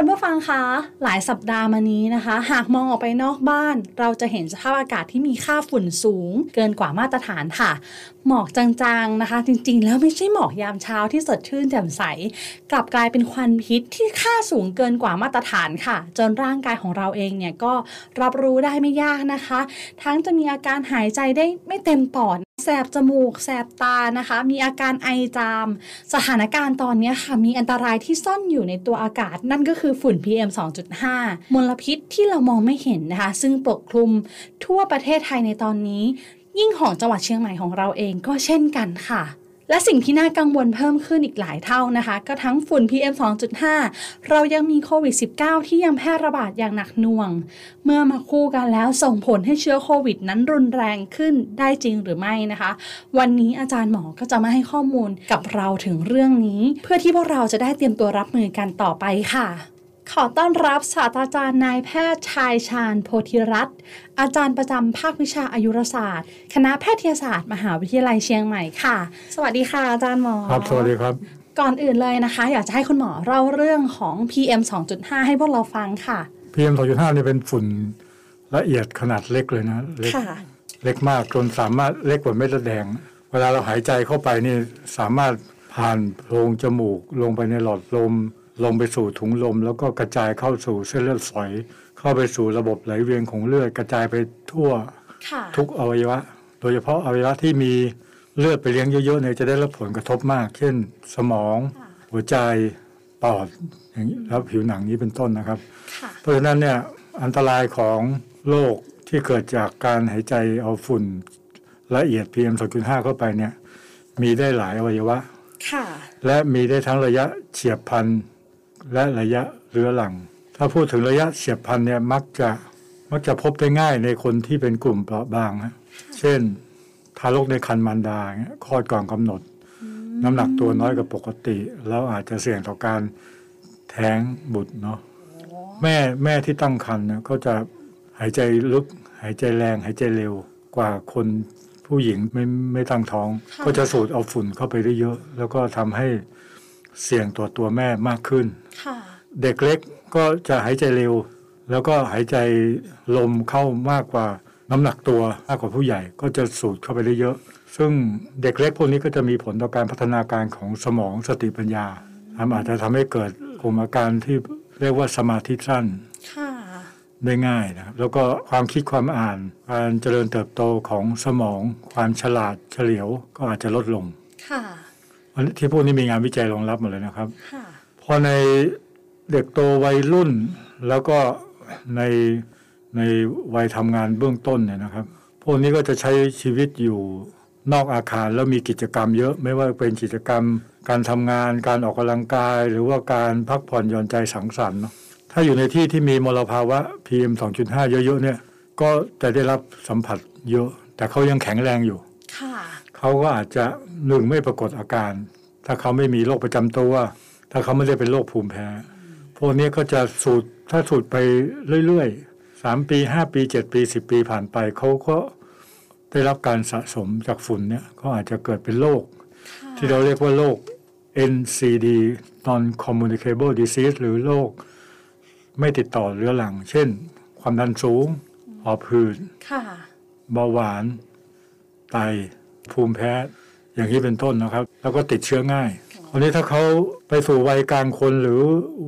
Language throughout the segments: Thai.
คุณผู้ฟังคะ หลายสัปดาห์มานี้นะคะ หากมองออกไปนอกบ้าน เราจะเห็นสภาพอากาศที่มีค่าฝุ่นสูง เกินกว่ามาตรฐานค่ะ หมอกจางๆนะคะ จริงๆ แล้วไม่ใช่หมอกยามเช้าที่สดชื่นแจ่มใส กลับกลายเป็นควันพิษที่ค่าสูงเกินกว่ามาตรฐานค่ะ จนร่างกายของเราเองเนี่ยก็รับรู้ได้ไม่ยากนะคะ ทั้งจะมีอาการหายใจได้ไม่เต็มปอด สบจมูก แสบตานะคะ มีอาการไอจาม สถานการณ์ตอนนี้ค่ะ มีอันตรายที่ซ่อนอยู่ในตัวอากาศ นั่นก็คือฝุ่น PM 2.5 มลพิษที่เรามองไม่เห็นนะคะ ซึ่งปกคลุมทั่วประเทศไทยในตอนนี้ ยิ่งของจังหวัดเชียงใหม่ของเราเองก็เช่นกันค่ะ และสิ่งที่น่ากังวลเพิ่มขึ้นอีกหลายเท่านะคะ ก็ทั้งฝุ่น PM 2.5 เรายังมีโควิด -19 ที่ยังแพร่ระบาดอย่างหนักหน่วง เมื่อมาคู่กันแล้วส่งผลให้เชื้อโควิด นั้นรุนแรงขึ้นได้จริงหรือไม่นะคะ วันนี้อาจารย์หมอก็จะมาให้ข้อมูลกับเราถึงเรื่องนี้ เพื่อที่พวกเราจะได้เตรียมตัวรับมือกันต่อไปค่ะ ขอต้อนรับศาสตราจารย์นายแพทย์ชายชาญโพธิรัตน์อาจารย์ประจำภาควิชาอายุรศาสตร์ คณะแพทยศาสตร์ มหาวิทยาลัยเชียงใหม่ค่ะ สวัสดีค่ะอาจารย์หมอครับสวัสดีครับ ก่อนอื่นเลยนะคะ อยากจะให้คุณหมอเล่าเรื่องของ PM 2.5 ให้พวกเราฟังค่ะ PM 2.5นี่เป็นฝุ่นละเอียดขนาดเล็กเลยนะเล็กค่ะเล็กมากจนสามารถเล็กกว่าเม็ดเลือดแดง เวลาเราหายใจเข้าไปนี่สามารถผ่านโพรงจมูกลงไปในหลอดลม ลงไปสู่ถุงลม แล้วก็กระจายเข้าสู่เส้นเลือดฝอย เข้าไปสู่ระบบไหลเวียนของเลือดกระจายไปทั่วค่ะทุกอวัยวะ โดยเฉพาะอวัยวะที่มีเลือดไปเลี้ยงเยอะๆเนี่ยจะได้รับผลกระทบมาก เช่น สมอง หัวใจปอดอย่างนี้แล้วผิวหนังนี้เป็นต้นนะครับค่ะเพราะฉะนั้นเนี่ยอันตรายของโรคที่เกิดจากการหายใจเอาฝุ่นละเอียด PM 2.5 เข้าไปเนี่ยมีได้หลายอวัยวะค่ะและมีได้ทั้งระยะเฉียบพลัน และระยะเรื้อรัง ถ้าพูดถึงระยะเฉียบพลันเนี่ยมักจะมักจะพบได้ง่ายในคนที่เป็นกลุ่มเปราะบางนะเช่น ทารกในครรภ์มารดาเงี้ยคลอดก่อนกำหนด น้ำหนักตัวน้อยกว่าปกติ แล้วอาจจะเสี่ยงต่อการแท้งบุตรเนาะแม่แม่ที่ตั้งครรภ์เนี่ยก็จะหายใจลึก หายใจแรง หายใจเร็วกว่าคนผู้หญิงไม่ไม่ตั้งท้อง ก็จะสูดเอาฝุ่นเข้าไปได้เยอะ แล้วก็ทำให้ เสี่ยงต่อตัวแม่มากขึ้นค่ะเด็กเล็กก็จะหายใจเร็ว แล้วก็หายใจลมเข้ามากกว่าน้ำหนักตัวมากกว่าผู้ใหญ่ก็จะสูดเข้าไปได้เยอะ ซึ่งเด็กเล็กพวกนี้ก็จะมีผลต่อการพัฒนาการของสมองสติปัญญาทำอาจจะทำให้เกิดกลุ่มอาการที่เรียกว่าสมาธิสั้นค่ะได้ง่ายนะครับแล้วก็ความคิดความอ่านการเจริญเติบโตของสมอง ความฉลาดเฉลียวก็อาจจะลดลงค่ะ อันนี้ที่พวกนี้มีงานวิจัยรองรับหมดเลยนะครับค่ะพอในเด็กโตวัยรุ่น แล้วก็ในในวัยทำงานเบื้องต้นเนี่ยนะครับ พวกนี้ก็จะใช้ชีวิตอยู่นอกอาคารแล้วมีกิจกรรมเยอะไม่ว่าเป็นกิจกรรม การทำงาน การออกกำลังกาย หรือว่าการพักผ่อนหย่อนใจสังสรรค์เนอะถ้าอยู่ในที่ที่มีมลภาวะ PM 2.5 เยอะๆเนี่ย ก็จะได้รับสัมผัสเยอะ แต่เขายังแข็งแรงอยู่ค่ะ เขาก็อาจจะหนึ่งไม่ปรากฏอาการ ถ้าเขาไม่มีโรคประจำตัว ถ้าเขาไม่ได้เป็นโรคภูมิแพ้ พวกนี้ก็จะสูดถ้าสูดไปเรื่อยๆสามปีห้าปีเจ็ดปีสิบปีผ่านไปเขาก็ได้รับการสะสมจากฝุ่นเนี่ยก็อาจจะเกิดเป็นโรคที่เราเรียกว่าโรค NCD non communicable disease หรือโรคไม่ติดต่อเรื้อรัง เช่น ความดันสูงหอบหืดค่ะเบาหวาน ไต ภูมิแพ้อย่างนี้เป็นต้นนะครับ แล้วก็ติดเชื้อง่ายวันนี้ถ้าเขาไปสู่วัยกลางคนหรือ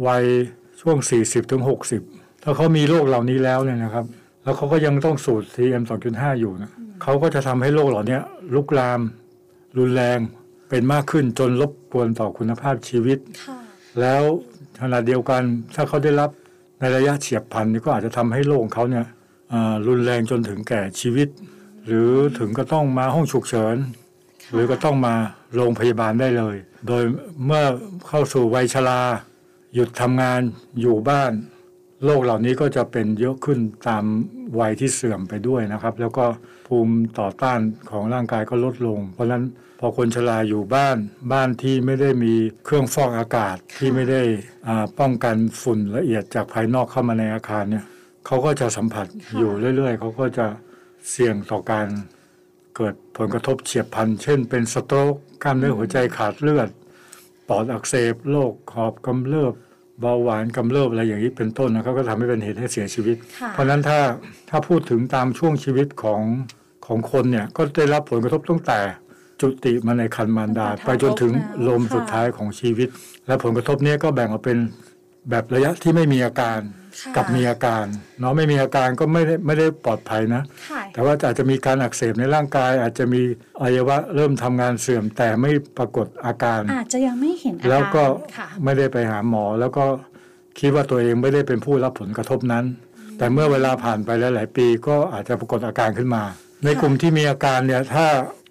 วัยช่วง 40ถึง60 ถ้าเขามีโรคเหล่านี้แล้วเนี่ยนะครับ แล้วเขาก็ยังต้องสูด PM 2.5 อยู่นะเขาก็จะทำให้โรคเหล่านี้ลุกลาม รุนแรงเป็นมากขึ้นจนรบกวนต่อคุณภาพชีวิตค่ะแล้วขณะเดียวกันถ้าเขาได้รับในระยะเฉียบพลันนี่ก็อาจจะทำให้โรคของเขาเนี่ยอ่ารุนแรงจนถึงแก่ชีวิต หรือถึงก็ต้องมาห้องฉุกเฉิน หรือก็ต้องมาโรงพยาบาลได้เลย โดยเมื่อเข้าสู่วัยชรา หยุดทำงานอยู่บ้านโรคเหล่านี้ก็จะเป็นเยอะขึ้นตามวัยที่เสื่อมไปด้วยนะครับ แล้วก็ภูมิต่อต้านของร่างกายก็ลดลง เพราะฉะนั้นพอคนชราอยู่บ้านบ้านที่ไม่ได้มีเครื่องฟอกอากาศที่ไม่ได้อ่าป้องกันฝุ่นละเอียดจากภายนอกเข้ามาในอาคารเนี่ยเขาก็จะสัมผัสอยู่เรื่อย ๆเขาก็จะ เสี่ยงต่อการเกิดผลกระทบเฉียบพลัน เช่นเป็นสโตรกกล้ามเนื้อหัวใจขาดเลือด ปอดอักเสบโรคหอบกำเริบเบาหวานกำเริบอะไรอย่างนี้เป็นต้นนะครับก็ทำให้เป็นเหตุให้เสียชีวิตค่ะเพราะฉะนั้นถ้าถ้าพูดถึงตามช่วงชีวิตของของคนเนี่ยก็ได้รับผลกระทบตั้งแต่จุติมาในคันมารดา ไปจนถึงลมสุดท้ายของชีวิต และผลกระทบเนี้ก็แบ่งออกเป็น แบบระยะที่ไม่มีอาการค่ะกับมีอาการเนาะไม่มีอาการก็ไม่ได้ไม่ได้ปลอดภัยนะค่ะแต่ว่าอาจจะมีการอักเสบในร่างกาย อาจจะมีอวัยวะเริ่มทำงานเสื่อมแต่ไม่ปรากฏอาการ อาจจะยังไม่เห็นอาการแล้วก็ค่ะไม่ได้ไปหาหมอ แล้วก็คิดว่าตัวเองไม่ได้เป็นผู้รับผลกระทบนั้น แต่เมื่อเวลาผ่านไปหลาย ๆ ปีก็อาจจะปรากฏอาการขึ้นมา ในกลุ่มที่มีอาการเนี่ยถ้า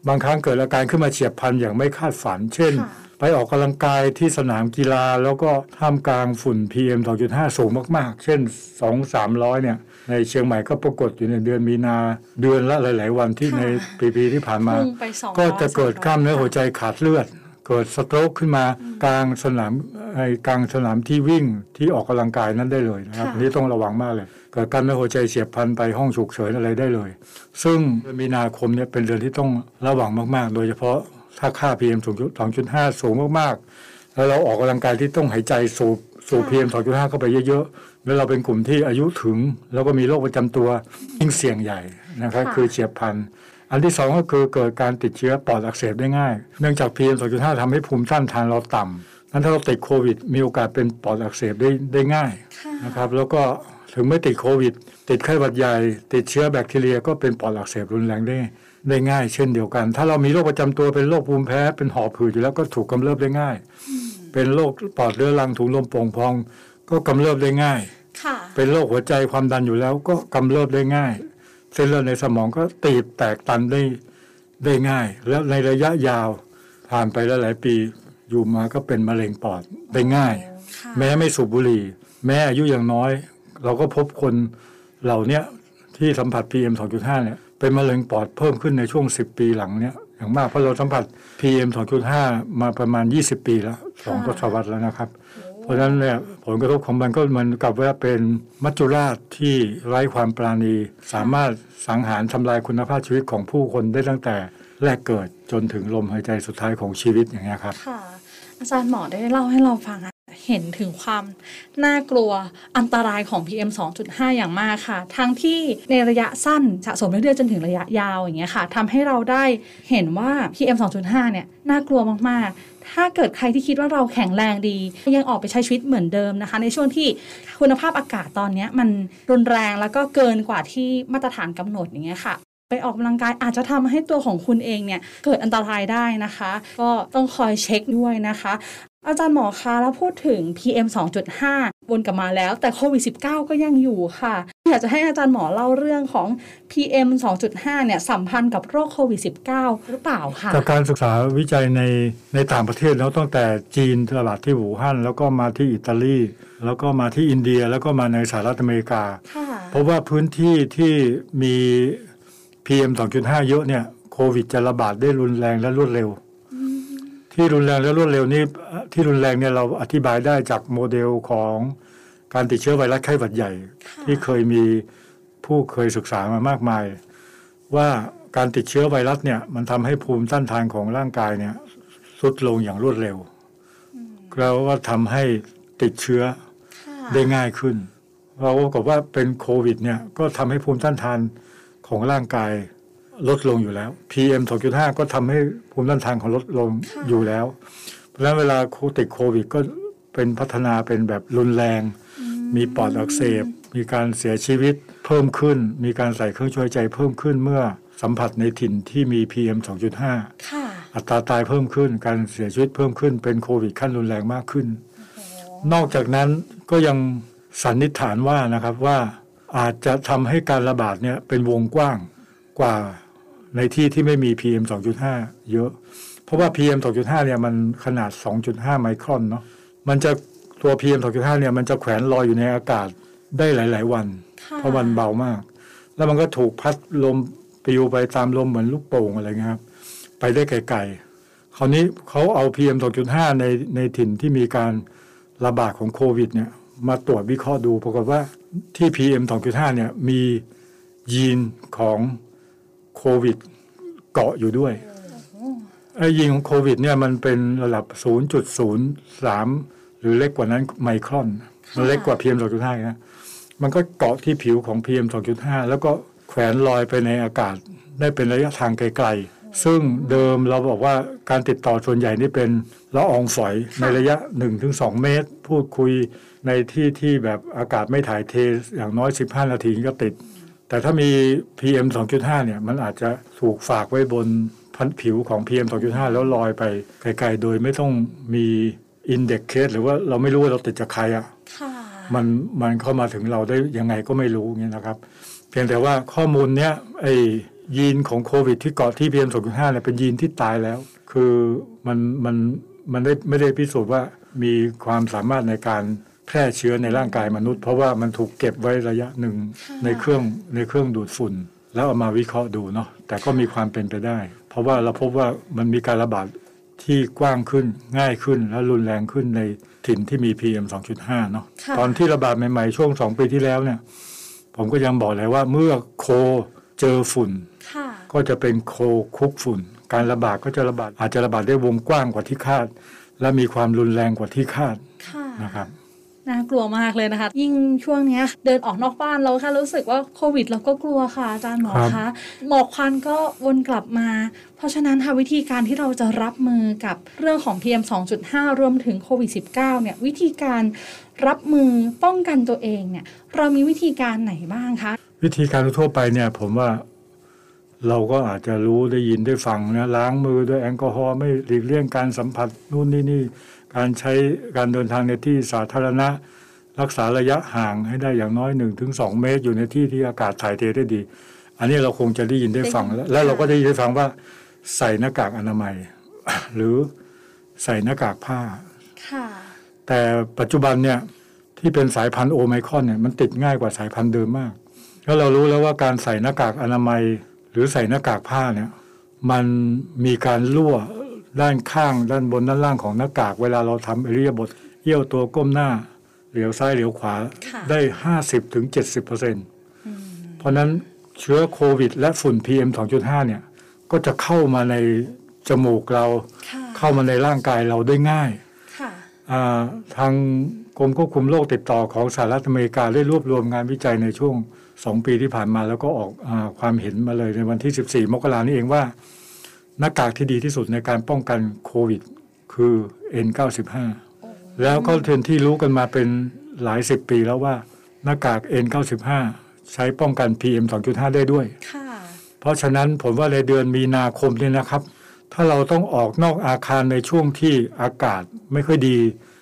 บางครั้งเกิดอาการขึ้นมาเฉียบพลันอย่างไม่คาดฝัน เช่นค่ะ ไปออกกำลังกายที่สนามกีฬาแล้วก็ท่ามกลางฝุ่น PM 2.5 สูงมากๆ เช่น 2 300 เนี่ย ในเชียงใหม่ก็ปรากฏอยู่ในเดือนมีนาเดือนละหลาย ๆ วันที่ในปีๆที่ผ่านมาพุ่งไปสองก็จะเกิดร้อยกล้ามเนื้อหัวใจขาดเลือดเกิดสโตรกขึ้นมากลางสนามไอ้กลางสนามที่วิ่งที่ออกกำลังกายนั้นได้เลยนะครับอันนี้ต้องระวังมากเลย เกิดกล้ามเนื้อหัวใจเฉียบพลันไปห้องฉุกเฉินอะไรได้เลย ซึ่งเดือนมีนาคมเนี่ยเป็นเดือนที่ต้องระวังมาก ๆ โดยเฉพาะ ถ้าค่า PM 2.5สูงมากๆ แล้วเราออกกำลังกายที่ต้องหายใจสูบสูบ PM 2.5เข้าไปเยอะๆ แล้วเราเป็นกลุ่มที่อายุถึง แล้วก็มีโรคประจำตัวยิ่งเสี่ยงใหญ่นะครับคือเฉียบพลันอันที่สองก็คือเกิดการติดเชื้อปอดอักเสบได้ง่าย เนื่องจาก PM 2.5ทำให้ภูมิต้านทานเราต่ำนั้นถ้าเราติดโควิด มีโอกาสเป็นปอดอักเสบได้ได้ง่ายค่ะนะครับ แล้วก็ถึงไม่ติดโควิด ติดไข้หวัดใหญ่ ติดเชื้อแบคทีเรียก็เป็นปอดอักเสบรุนแรงได้ ได้ง่าย เช่นเดียวกัน ถ้าเรามีโรคประจำตัวเป็นโรคภูมิแพ้เป็นหอบหืดอยู่แล้วก็ถูกกำเริบได้ง่าย เป็นโรคปอดเรื้อรังถุงลมโป่งพอง ก็กำเริบได้ง่ายค่ะเป็นโรคหัวใจความดันอยู่แล้วก็กำเริบได้ง่าย เส้นเลือดในสมองก็ตีบแตกตันได้ได้ง่าย แล้วในระยะยาวผ่านไปหลายๆปี อยู่มาก็เป็นมะเร็งปอดได้ง่ายค่ะแม้ไม่สูบบุหรี่ แม้อายุอย่างน้อย เราก็พบคนเหล่าเนี้ยที่สัมผัส PM 2.5เนี่ย เป็นมะเร็งปอดเพิ่มขึ้นในช่วง 10 ปีหลังเนี่ยอย่างมากเพราะเราสัมผัส PM 2.5 มาประมาณ 20 ปีแล้วสองทศวรรษแล้วนะครับ เพราะฉะนั้นเนี่ยผลกระทบของมันก็เหมือนกับว่าเป็นมัจจุราชที่ไร้ความปราณี สามารถสังหารทำลายคุณภาพชีวิตของผู้คนได้ตั้งแต่แรกเกิดจนถึงลมหายใจสุดท้ายของชีวิตอย่างเงี้ยครับค่ะอาจารย์หมอได้เล่าให้เราฟังอะ เห็นถึงความน่ากลัวอันตรายของ PM 2.5 อย่างมากค่ะ ทั้งที่ในระยะสั้นสะสมเรื่อยๆจนถึงระยะยาวอย่างเงี้ยค่ะทำให้เราได้เห็นว่า PM 2.5 เนี่ยน่ากลัวมากๆ ถ้าเกิดใครที่คิดว่าเราแข็งแรงดี ยังออกไปใช้ชีวิตเหมือนเดิมนะคะ ในช่วงที่คุณภาพอากาศตอนเนี้ยมันรุนแรงแล้วก็เกินกว่าที่มาตรฐานกำหนดอย่างเงี้ยค่ะไปออกกำลังกายอาจจะทำให้ตัวของคุณเองเนี่ยเกิดอันตรายได้นะคะ ก็ต้องคอยเช็คด้วยนะคะ อาจารย์หมอคะแล้วพูดถึง PM 2.5 วนกลับมาแล้ว แต่โควิด -19 ก็ยังอยู่ค่ะ อยากจะให้อาจารย์หมอเล่าเรื่องของ PM 2.5 เนี่ยสัมพันธ์กับโรคโควิด -19 หรือเปล่าค่ะจากการศึกษาวิจัยในในต่างประเทศแล้วตั้งแต่จีนตลาดที่หูฮั่น แล้วก็มาที่อิตาลี แล้วก็มาที่อินเดียแล้วก็มาในสหรัฐอเมริกาค่ะเพราะว่าพื้นที่ที่มี PM 2.5 เยอะเนี่ยโควิดจะระบาดได้รุนแรงและรวดเร็ว ที่รุนแรงและรวดเร็วนี้ที่รุนแรงเนี่ยเราอธิบายได้จากโมเดลของการติดเชื้อไวรัสไข้หวัดใหญ่ ที่เคยมีผู้เคยศึกษามามากมาย ว่าการติดเชื้อไวรัสเนี่ยมันทำให้ภูมิต้านทานของร่างกายเนี่ยทรุดลงอย่างรวดเร็ว แล้วก็ทำให้ติดเชื้อค่ะได้ง่ายขึ้น เราก็บอกว่าเป็นโควิดเนี่ยก็ทำให้ภูมิต้านทานของร่างกาย ลดลงอยู่แล้ว PM 2.5 ก็ทำให้ภูมิต้านทานของลดลงค่ะอยู่แล้ว เพราะฉะนั้นเวลาติดโควิดก็เป็นพัฒนาเป็นแบบรุนแรง มีปอดอักเสบ มีการเสียชีวิตเพิ่มขึ้น มีการใส่เครื่องช่วยใจเพิ่มขึ้นเมื่อสัมผัสในถิ่นที่มี PM 2.5ค่ะอัตราตายเพิ่มขึ้น การเสียชีวิตเพิ่มขึ้น เป็นโควิดขั้นรุนแรงมากขึ้น นอกจากนั้นก็ยังสันนิษฐานว่านะครับว่าอาจจะทำให้การระบาดเนี่ยเป็นวงกว้างกว่า ในที่ที่ไม่มี PM 2.5 เยอะ เพราะว่า PM 2.5 เนี่ยมันขนาด 2.5 ไมครอนเนาะมันจะตัว PM 2.5 เนี่ยมันจะแขวนลอยอยู่ในอากาศได้หลาย ๆ วันค่ะเพราะมันเบามาก แล้วมันก็ถูกพัดลมปลิวไปตามลมเหมือนลูกโป่งอะไรเงี้ยครับ ไปได้ไกลๆคราวนี้เขาเอา PM 2.5 ในในถิ่นที่มีการระบาดของโควิด เนี่ย มาตรวจวิเคราะห์ดูปรากฏว่าที่ PM 2.5 เนี่ยมียีนของ โควิดเกาะอยู่ด้วยไอ้ยีนของโควิด เนี่ยมันเป็นระดับ 0.03 หรือเล็กกว่านั้นไมครอน มันเล็กกว่า PM 2.5นะมันก็เกาะที่ผิวของ PM 2.5 แล้วก็แขวนลอยไปในอากาศ ได้เป็นระยะทางไกลๆ ซึ่งเดิมเราบอกว่าการติดต่อส่วนใหญ่นี่เป็นละอองฝอยในระยะ 1-2 เมตร พูดคุยในที่ที่แบบอากาศไม่ถ่ายเทอย่างน้อย 15 นาทีก็ติด แต่ถ้ามี PM 2.5 เนี่ย มันอาจจะถูกฝากไว้บนพันผิวของ PM 2.5 แล้วลอยไปไกลๆ โดยไม่ต้องมีอินเด็กเคสหรือว่าเราไม่รู้ว่าเราติดจากใครอะค่ะมันมันเข้ามาถึงเราได้ยังไงก็ไม่รู้เงี้ยนะครับ เพียงแต่ว่าข้อมูลเนี้ยไอ้ยีนของโควิด ที่เกาะที่ PM 2.5 เนี่ยเป็นยีนที่ตายแล้ว คือมันมันมันได้ไม่ได้พิสูจน์ว่ามีความสามารถในการ แพร่เชื้อในร่างกายมนุษย์ เพราะว่ามันถูกเก็บไว้ระยะหนึ่งในเครื่องในเครื่องดูดฝุ่น แล้วเอามาวิเคราะห์ดูเนาะแต่ก็มีความเป็นไปได้ เพราะว่าเราพบว่ามันมีการระบาดที่กว้างขึ้นง่ายขึ้นและรุนแรงขึ้นในถิ่นที่มี PM 2.5 เนาะค่ะตอนที่ระบาดใหม่ๆ ช่วงสองปีที่แล้วเนี่ย ผมก็ยังบอกเลยว่าเมื่อโคเจอฝุ่นค่ะก็จะเป็นโคคุกฝุ่น การระบาดก็จะระบาดอาจจะระบาดได้วงกว้างกว่าที่คาด และมีความรุนแรงกว่าที่คาดค่ะนะครับ น่ากลัวมากเลยนะคะ ยิ่งช่วงเนี้ยเดินออกนอกบ้านเราแค่รู้สึกว่าโควิดเราก็กลัวค่ะอาจารย์หมอครับคะหมอกควันก็วนกลับมา เพราะฉะนั้นค่ะวิธีการที่เราจะรับมือกับเรื่องของ PM 2.5 รวมถึงโควิด -19 เนี่ยวิธีการรับมือป้องกันตัวเองเนี่ยเรามีวิธีการไหนบ้างคะวิธีการทั่วไปเนี่ยผมว่าเราก็อาจจะรู้ได้ยินได้ฟังนะล้างมือด้วยแอลกอฮอล์ไม่หลีกเลี่ยงการสัมผัสนู่นนี่นี่ การใช้การเดินทางในที่สาธารณะ รักษาระยะห่างให้ได้อย่างน้อย1นถึงสเมตร อยู่ในที่ที่อากาศถ่ายเทได้ดี อันนี้เราคงจะได้ยินได้ฟังแล้วและเราก็ได้ยินได้ฟังว่าใส่หน้ากากอนามัย หรือใส่หน้ากากผ้าค่ะแต่ปัจจุบันเนี่ยที่เป็นสายพันธุ์โอไมครอนเนี่ยมันติดง่ายกว่าสายพันธุ์เดิมมาก แล้วเรารู้แล้วว่าการใส่หน้ากากอนามัย หรือใส่หน้ากากผ้าเนี่ยมันมีการรั่ว ด้านข้างด้านบนด้านล่างของหน้ากาก เวลาเราทำอริยบทเอี้ยวตัวก้มหน้า เหลียวซ้ายเหลียวขวาค่ะได้50ถึง70เปอร์เซ็นต์เพราะนั้นเชื้อโควิด และฝุ่น PM 2.5 เนี่ย ก็จะเข้ามาในจมูกเราค่ะเข้ามาในร่างกายเราได้ง่ายค่ะอ่าทางกรมควบคุมโรคติดต่อของสหรัฐอเมริกาได้รวบรวมงานวิจัยในช่วง 2 ปีที่ผ่านมาแล้วก็ออกอาความเห็นมาเลยในวันที่ 14 มกรานี่เองว่า หน้ากากที่ดีที่สุดในการป้องกันโควิด คือ N95 แล้วก็เทรนที่รู้กันมาเป็นหลายสิบปีแล้วว่าหน้ากาก N95 ใช้ป้องกัน PM 2.5 ได้ด้วยค่ะเพราะฉะนั้นผมว่าในเดือนมีนาคมเนี่ยนะครับ ถ้าเราต้องออกนอกอาคารในช่วงที่อากาศไม่ค่อยดี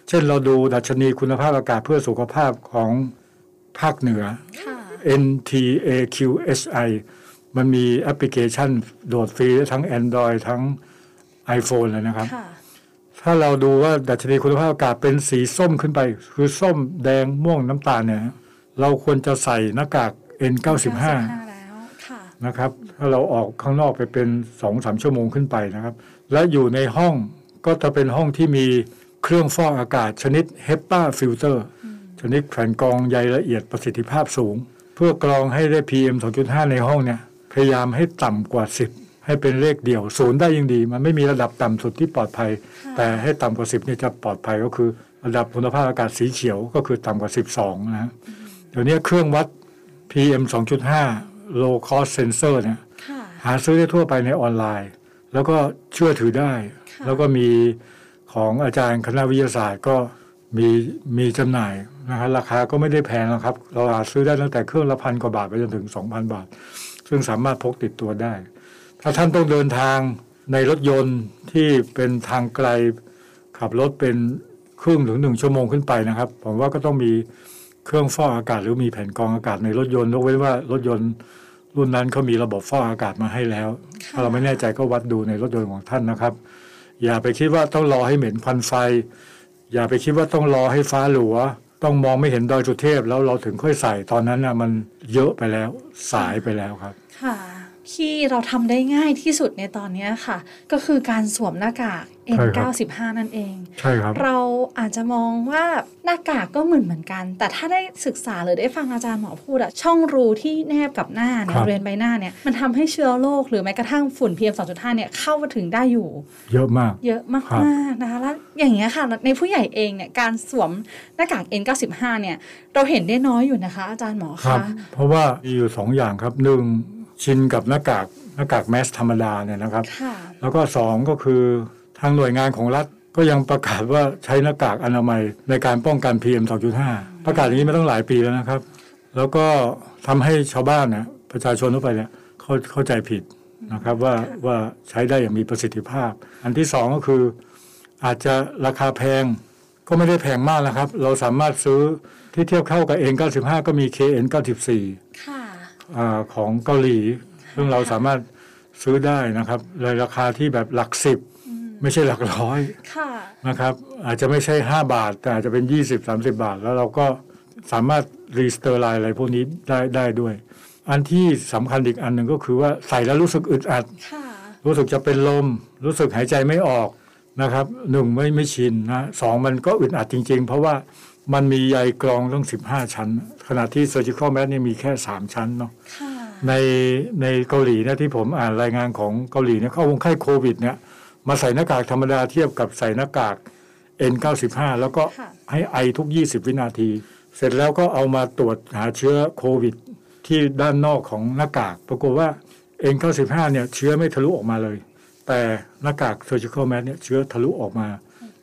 เช่นเราดูดัชนีคุณภาพอากาศเพื่อสุขภาพของภาคเหนือค่ะ NTAQSI มันมีแอปพลิเคชันโหลดฟรีได้ทั้ง Android ทั้ง iPhone เลยนะครับค่ะถ้าเราดูว่าดัชนีคุณภาพอากาศเป็นสีส้มขึ้นไป คือส้มแดงม่วงน้ำตาลเนี่ย เราควรจะใส่หน้ากาก N95 แล้วค่ะนะครับ ถ้าเราออกข้างนอกไปเป็นสองสามชั่วโมงขึ้นไปนะครับ และอยู่ในห้องก็จะเป็นห้องที่มีเครื่องฟอกอากาศชนิด HEPA filter ชนิดแผ่นกรองใยละเอียดประสิทธิภาพสูง เพื่อกรองให้ได้ PM 2.5 ในห้องเนี่ย พยายามให้ต่ำกว่า 10 ให้เป็นเลขเดี่ยวศูนย์ได้ยิ่งดี มันไม่มีระดับต่ำสุดที่ปลอดภัยค่ะแต่ให้ต่ำกว่า 10เนี่ยจะปลอดภัยก็คือ ระดับคุณภาพอากาศสีเขียวก็คือต่ำกว่า 12 นะฮะเดี๋ยวนี้เครื่องวัด PM 2.5 low cost sensor เนี่ยค่ะหาซื้อได้ทั่วไปในออนไลน์ แล้วก็เชื่อถือได้ค่ะแล้วก็มีของอาจารย์คณะวิทยาศาสตร์ก็มีมีจำหน่ายนะฮะราคาก็ไม่ได้แพงหรอกครับ เราหาซื้อได้ตั้งแต่เครื่องละพันกว่าบาทไปจนถึง 2,000 บาท ซึ่งสามารถพกติดตัวได้ ถ้าท่านต้องเดินทางในรถยนต์ที่เป็นทางไกลขับรถเป็นครึ่งถึงหนึ่งชั่วโมงขึ้นไปนะครับ ผมว่าก็ต้องมีเครื่องฟอกอากาศหรือมีแผ่นกรองอากาศในรถยนต์ยกเว้นว่ารถยนต์รุ่นนั้นเขามีระบบฟอกอากาศมาให้แล้วค่ะถ้าเราไม่แน่ใจก็วัดดูในรถยนต์ของท่านนะครับ อย่าไปคิดว่าต้องรอให้เหม็นควันไฟ อย่าไปคิดว่าต้องรอให้ฟ้าหลัว ต้องมองไม่เห็นดอยสุเทพแล้วเราถึงค่อยใส่ตอนนั้นนะมันเยอะไปแล้วสายไปแล้วครับ ค่ะ ที่เราทำได้ง่ายที่สุดในตอนเนี้ยค่ะ ก็คือการสวมหน้ากากใช่ครับ N95 นั่นเอง ใช่ครับ เราอาจจะมองว่าหน้ากากก็เหมือนเหมือนกัน แต่ถ้าได้ศึกษาหรือได้ฟังอาจารย์หมอพูดอะช่องรูที่แนบกับหน้าเนี่คยรับบริเวณใบหน้าเนี่ยมันทำให้เชื้อโรคหรือแม้กระทั่งฝุ่น PM 2.5เนี่ยเข้ามาถึงได้อยู่ เยอะมาก เยอะมากครับๆนะคะแล้วอย่างเงี้ยค่ะ ในผู้ใหญ่เองเนี่ยการสวมหน้ากาก N95 เนี่ยเราเห็นได้น้อยอยู่นะคะ อาจารย์หมอครัคะบเพราะว่ามีอยู่สองอย่างครับหนึ่ง ชินกับหน้ากากหน้ากากแมสธรรมดาเนี่ยนะครับค่ะแล้วก็สองก็คือทางหน่วยงานของรัฐก็ยังประกาศว่าใช้หน้ากากอนามัยในการป้องกัน PM 2.5 ประกาศอย่างนี้มาตั้งหลายปีแล้วนะครับ แล้วก็ทำให้ชาวบ้านนะประชาชนทั่วไปเนี่ยเข้าเข้าใจผิดนะครับว่าว่าใช้ได้อย่างมีประสิทธิภาพ อันที่สองก็คือ อาจจะราคาแพงก็ไม่ได้แพงมากนะครับ เราสามารถซื้อที่เทียบเข้ากับ N95 ก็มี KN94 ค่ะ อาของเกาหลี ซึ่งเราสามารถซื้อได้นะครับในราคาที่แบบหลักสิบ ไม่ใช่หลักร้อยค่ะนะครับ อาจจะไม่ใช่5บาท แต่อาจจะเป็น20 30บาท แล้วเราก็สามารถ re-sterilize อะไรพวกนี้ได้ได้ด้วย อันที่สำคัญอีกอันหนึ่งก็คือว่าใส่แล้วรู้สึกอึดอัดค่ะรู้สึกจะเป็นลม รู้สึกหายใจไม่ออกนะครับหนึ่งไม่ไม่ชินนะสองมันก็อึดอัดจริง ๆ เพราะว่า มันมีใยกรองตั้ง15ชั้น ขณะที่ surgical mask เนี่ยมีแค่3ชั้นเนาะค่ะในในเกาหลีเนี่ยที่ผมอ่านรายงานของเกาหลีเนี่ยเขาเอาคนไข้โควิดเนี่ยมาใส่หน้ากากธรรมดาเทียบกับใส่หน้ากาก N95 แล้วก็ค่ะให้ไอทุก 20 วินาที เสร็จแล้วก็เอามาตรวจหาเชื้อโควิด ที่ด้านนอกของหน้ากาก ปรากฏว่า N95 เนี่ยเชื้อไม่ทะลุออกมาเลย แต่หน้ากาก surgical mask เนี่ยเชื้อทะลุออกมา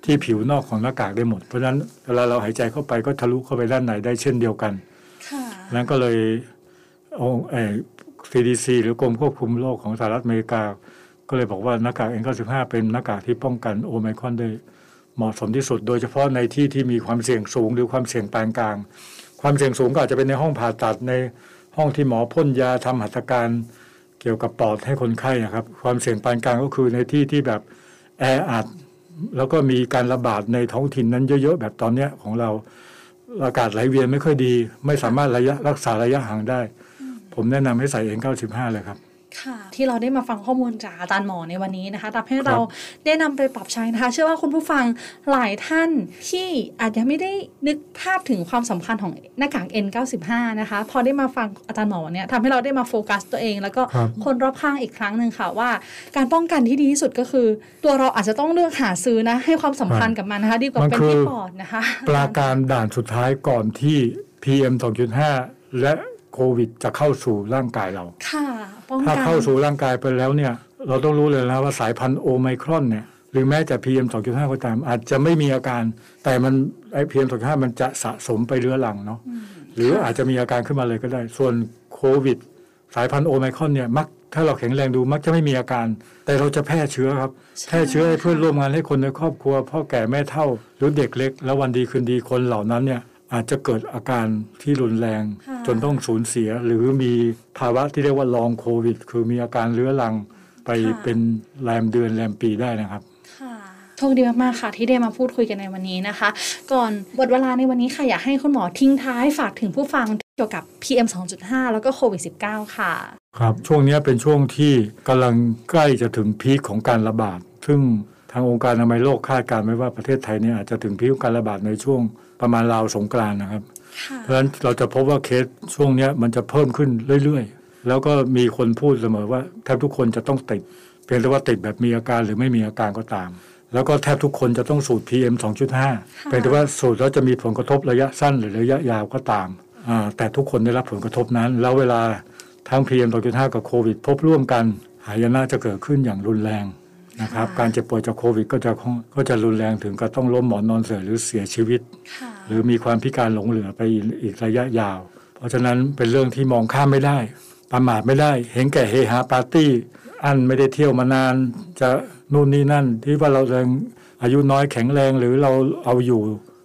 ที่ผิวนอกของหน้ากากได้หมด เพราะฉะนั้นเวลาเราหายใจเข้าไปก็ทะลุเข้าไปด้านในได้เช่นเดียวกันค่ะนั้นก็เลยองค์เอ่อ CDC หรือกรมควบคุมโรคของสหรัฐอเมริกา ก็เลยบอกว่าหน้ากาก N95 เป็นหน้ากากที่ป้องกันโอไมครอนได้เหมาะสมที่สุด โดยเฉพาะในที่ที่มีความเสี่ยงสูงหรือความเสี่ยงปานกลาง ความเสี่ยงสูงก็อาจจะเป็นในห้องผ่าตัดในห้องที่หมอพ่นยาทำหัตถการเกี่ยวกับปอดให้คนไข้นะครับ ความเสี่ยงปานกลางก็คือในที่ที่แบบแออัด แล้วก็มีการระบาดในท้องถิ่นนั้นเยอะๆ แบบตอนเนี้ยของเราอากาศไหลเวียนไม่ค่อยดี ไม่สามารถระยะรักษาระยะห่างได้ ผมแนะนำให้ใส่ N95 เลยครับค่ะ ที่เราได้มาฟังข้อมูลจากอาจารย์หมอในวันนี้นะคะทำให้เราได้นำไปปรับใช้นะคะ เชื่อว่าคุณผู้ฟังหลายท่านที่อาจจะไม่ได้นึกภาพถึงความสำคัญของหน้ากาก N95 นะคะ พอได้มาฟังอาจารย์หมอวันเนี้ยทำให้เราได้มาโฟกัสตัวเอง แล้วก็ครับคนรอบข้างอีกครั้งหนึ่งค่ะว่า การป้องกันที่ดีที่สุดก็คือ ตัวเราอาจจะต้องเลือกหาซื้อนะให้ความสำคัญกับมันนะคะดีกว่ามันเป็นคือที่ปอดนะคะปราการด่านสุดท้ายก่อนที่ PM 2.5 และโควิดจะเข้าสู่ร่างกายเรา ค่ะป้องถ้ากันเข้าสู่ร่างกายไปแล้วเนี่ย เราต้องรู้เลยนะว่าสายพันธุ์โอไมครอนเนี่ยหรือแม้แต่ PM 2.5 ก็ตาม อาจจะไม่มีอาการ แต่มันไอ PM 2.5 มันจะสะสมไปเรื้อรังเนาะหรืออาจจะมีอาการขึ้นมาเลยก็ได้ ส่วนโควิด สายพันธุ์โอไมครอนเนี่ยมักถ้าเราแข็งแรงดูมักจะไม่มีอาการ แต่เราจะแพร่เชื้อครับ แพร่เชื้อให้เพื่อนร่วมงานให้คนในครอบครัว พ่อแก่แม่เฒ่าหรือเด็กเล็ก แล้ววันดีคืนดีคนเหล่านั้นเนี่ย อาจจะเกิดอาการที่รุนแรงค่ะจนต้องสูญเสีย หรือมีภาวะที่เรียกว่าลองโควิด คือมีอาการเรื้อรังไปเป็นแรมเดือนแรมปีได้นะครับค่ะโชคดีมาก ๆ ค่ะ ที่ได้มาพูดคุยกันในวันนี้นะคะ ก่อนหมดเวลาในวันนี้ค่ะ อยากให้คุณหมอทิ้งท้ายฝากถึงผู้ฟังเกี่ยวกับ PM 2.5 แล้วก็โควิด -19 ค่ะ ครับ ช่วงนี้เป็นช่วงที่กำลังใกล้จะถึงพีคของการระบาด ซึ่งทางองค์การอนามัยโลกคาดการณ์ไว้ว่าประเทศไทยเนี่ยอาจจะถึงพีคของการระบาดในช่วง ประมาณราวสงกรานต์นะครับค่ะเพราะฉะนั้นเราจะพบว่าเคสช่วงเนี้ยมันจะเพิ่มขึ้นเรื่อยๆ แล้วก็มีคนพูดเสมอว่าแทบทุกคนจะต้องติด เพียงแต่ว่าติดแบบมีอาการหรือไม่มีอาการก็ตาม แล้วก็แทบทุกคนจะต้องสูด PM 2.5 เพียงแต่ว่าสูดแล้วจะมีผลกระทบระยะสั้นหรือระยะยาวก็ตามอ่าแต่ทุกคนได้รับผลกระทบนั้น แล้วเวลาทั้ง PM 2.5 กับโควิด พบร่วมกันหายนะจะเกิดขึ้นอย่างรุนแรง นะครับค่ะการเจ็บป่วยจากโควิดก็จะก็จะรุนแรงถึงกับต้องล้มหมอนนอนเสือหรือเสียชีวิตค่ะหรือมีความพิการหลงเหลือไปอีกระยะยาว เพราะฉะนั้นเป็นเรื่องที่มองข้ามไม่ได้ ประมาทไม่ได้ เห็นแก่เฮฮาปาร์ตี้ อันไม่ได้เที่ยวมานาน จะนู่นนี่นั่น ที่ว่าเราเรงอายุน้อยแข็งแรงหรือเราเอาอยู่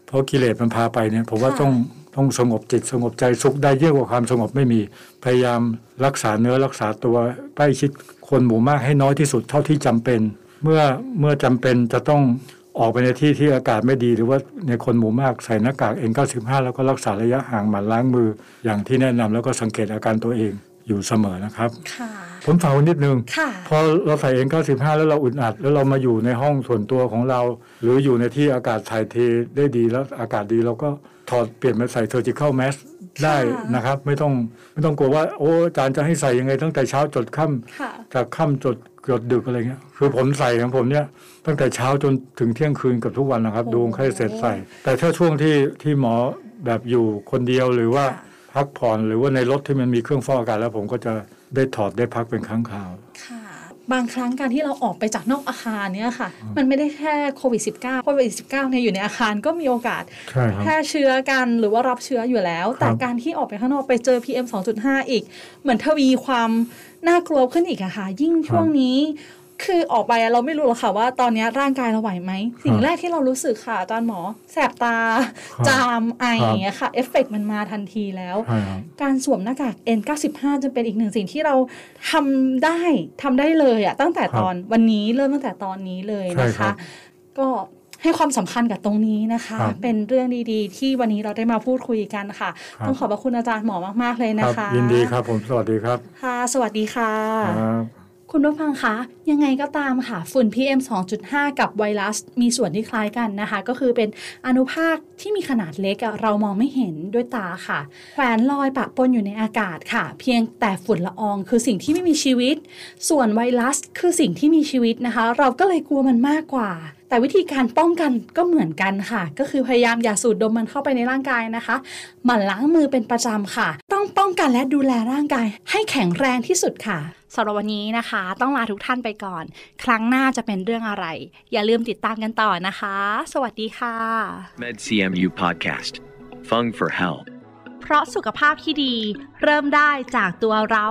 เพราะกิเลสมันพาไปเนี่ยผมว่าค่ะต้องต้องสงบจิตสงบใจสุขได้เยอะกว่าความสงบไม่มีพยายามรักษาเนื้อรักษาตัวใกล้ชิด คนหมู่มากให้น้อยที่สุดเท่าที่จำเป็น เมื่อเมื่อจำเป็นจะต้องออกไปในที่ที่อากาศไม่ดี หรือว่าในคนหมู่มากใส่หน้ากาก N95 แล้วก็รักษาระยะห่างหมั่นล้างมือ อย่างที่แนะนำแล้วก็สังเกตอาการตัวเองอยู่เสมอนะครับค่ะผมฝากไว้นิดนึงค่ะพอเราใส่ N95 แล้วเราอึดอัด แล้วเรามาอยู่ในห้องส่วนตัวของเรา หรืออยู่ในที่อากาศถ่ายเทได้ดีแล้วอากาศดีเราก็ถอดเปลี่ยนมาใส่ surgical mask ได้นะครับ ไม่ต้องไม่ต้องกลัวว่าโอ้อาจารย์จะให้ใส่ยังไง ตั้งแต่เช้าจดค่ำค่ะจากค่ำจดจดดึกอะไรเงี้ยคือผมใส่ของผมเนี่ย ตั้งแต่เช้าจนถึงเที่ยงคืนกับทุกวันนะครับโอ้ดูคนไข้เสร็จใส่ แต่ถ้าช่วงที่ที่หมอแบบอยู่คนเดียวหรือว่าค่ะพักผ่อนหรือว่าในรถที่มันมีเครื่องฟอกอากาศแล้วผมก็จะได้ถอดได้พักเป็นครั้งคราวค่ะ บางครั้งการที่เราออกไปจากนอกอาคารเนี่ยค่ะ มันไม่ได้แค่โควิด -19 โควิด -19 เนี่ยอยู่ในอาคารก็มีโอกาสใช่ครับแพร่เชื้อกันหรือว่ารับเชื้ออยู่แล้วครับแต่การที่ออกไปข้างนอกไปเจอ PM 2.5 อีก เหมือนทวีความน่ากลัวขึ้นอีกอะค่ะ ยิ่งช่วงนี้ คือออกไปอะเราไม่รู้หรอกค่ะว่าตอนนี้ร่างกายเราไหวไหม สิ่งแรกที่เรารู้สึกค่ะอาจารย์หมอ แสบตาครับจามไอครับอย่างเงี้ยค่ะเอฟเฟกต์มันมาทันทีแล้วใช่ครับการสวมหน้ากาก N95 จะเป็นอีกหนึ่งสิ่งที่เราทำได้ทำได้เลยอะตั้งแต่ครับตอนวันนี้เริ่มตั้งแต่ตอนนี้เลยใช่นะครัคะบก็ให้ความสำคัญกับตรงนี้นะคะครับเป็นเรื่องดีๆ ที่วันนี้เราได้มาพูดคุยกันค่ะครับต้องขอบพระคุณอาจารย์หมอมากๆเลยคนะรับคะ ยินดีครับผมสวัสดีครับ ค่ะ สวัสดีค่ะ คุณผู้ฟังคะ ยังไงก็ตามค่ะ ฝุ่น PM 2.5 กับไวรัส มีส่วนที่คล้ายกันนะคะ ก็คือเป็นอนุภาคที่มีขนาดเล็กอะเรามองไม่เห็นด้วยตาค่ะ แขวนลอยปะปนอยู่ในอากาศค่ะ เพียงแต่ฝุ่นละอองคือสิ่งที่ไม่มีชีวิต ส่วนไวรัสคือสิ่งที่มีชีวิตนะคะ เราก็เลยกลัวมันมากกว่า แต่วิธีการป้องกันก็เหมือนกันค่ะ ก็คือพยายามอย่าสูดดมมันเข้าไปในร่างกายนะคะหมั่นล้างมือเป็นประจำค่ะ ต้องป้องกันและดูแลร่างกาย ให้แข็งแรงที่สุดค่ะสำหรับวันนี้นะคะ ต้องลาทุกท่านไปก่อน ครั้งหน้าจะเป็นเรื่องอะไร อย่าลืมติดตามกันต่อนะคะ สวัสดีค่ะ MedCMU Podcast. Fung for Hell. เพราะสุขภาพที่ดี เริ่มได้จากตัวเรา